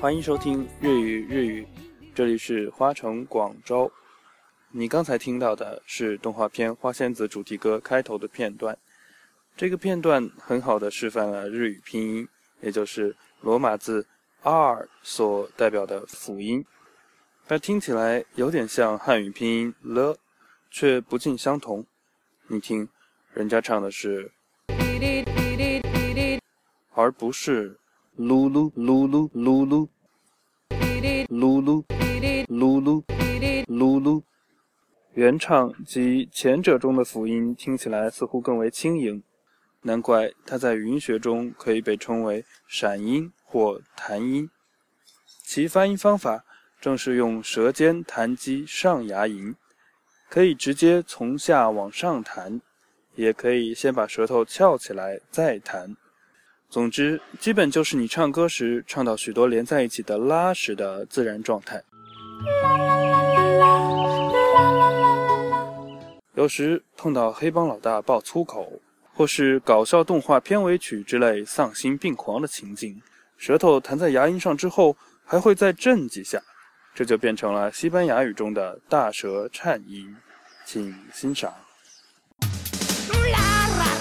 欢迎收听日语日语，这里是花城广州。你刚才听到的是动画片《花仙子》主题歌开头的片段。这个片段很好的示范了日语拼音，也就是罗马字 R 所代表的辅音。它听起来有点像汉语拼音了，却不尽相同。你听，人家唱的是，而不是噜噜噜噜噜噜噜噜噜噜噜噜。原唱及前者中的辅音听起来似乎更为轻盈，难怪它在语音学中可以被称为闪音或弹音。其发音方法正是用舌尖弹击上牙龈，可以直接从下往上弹，也可以先把舌头翘起来再弹。总之，基本就是你唱歌时唱到许多连在一起的拉时的自然状态。有时碰到黑帮老大爆粗口，或是搞笑动画片尾曲之类丧心病狂的情景，舌头弹在牙龈上之后，还会再震几下，这就变成了西班牙语中的大舌颤音，请欣赏。啦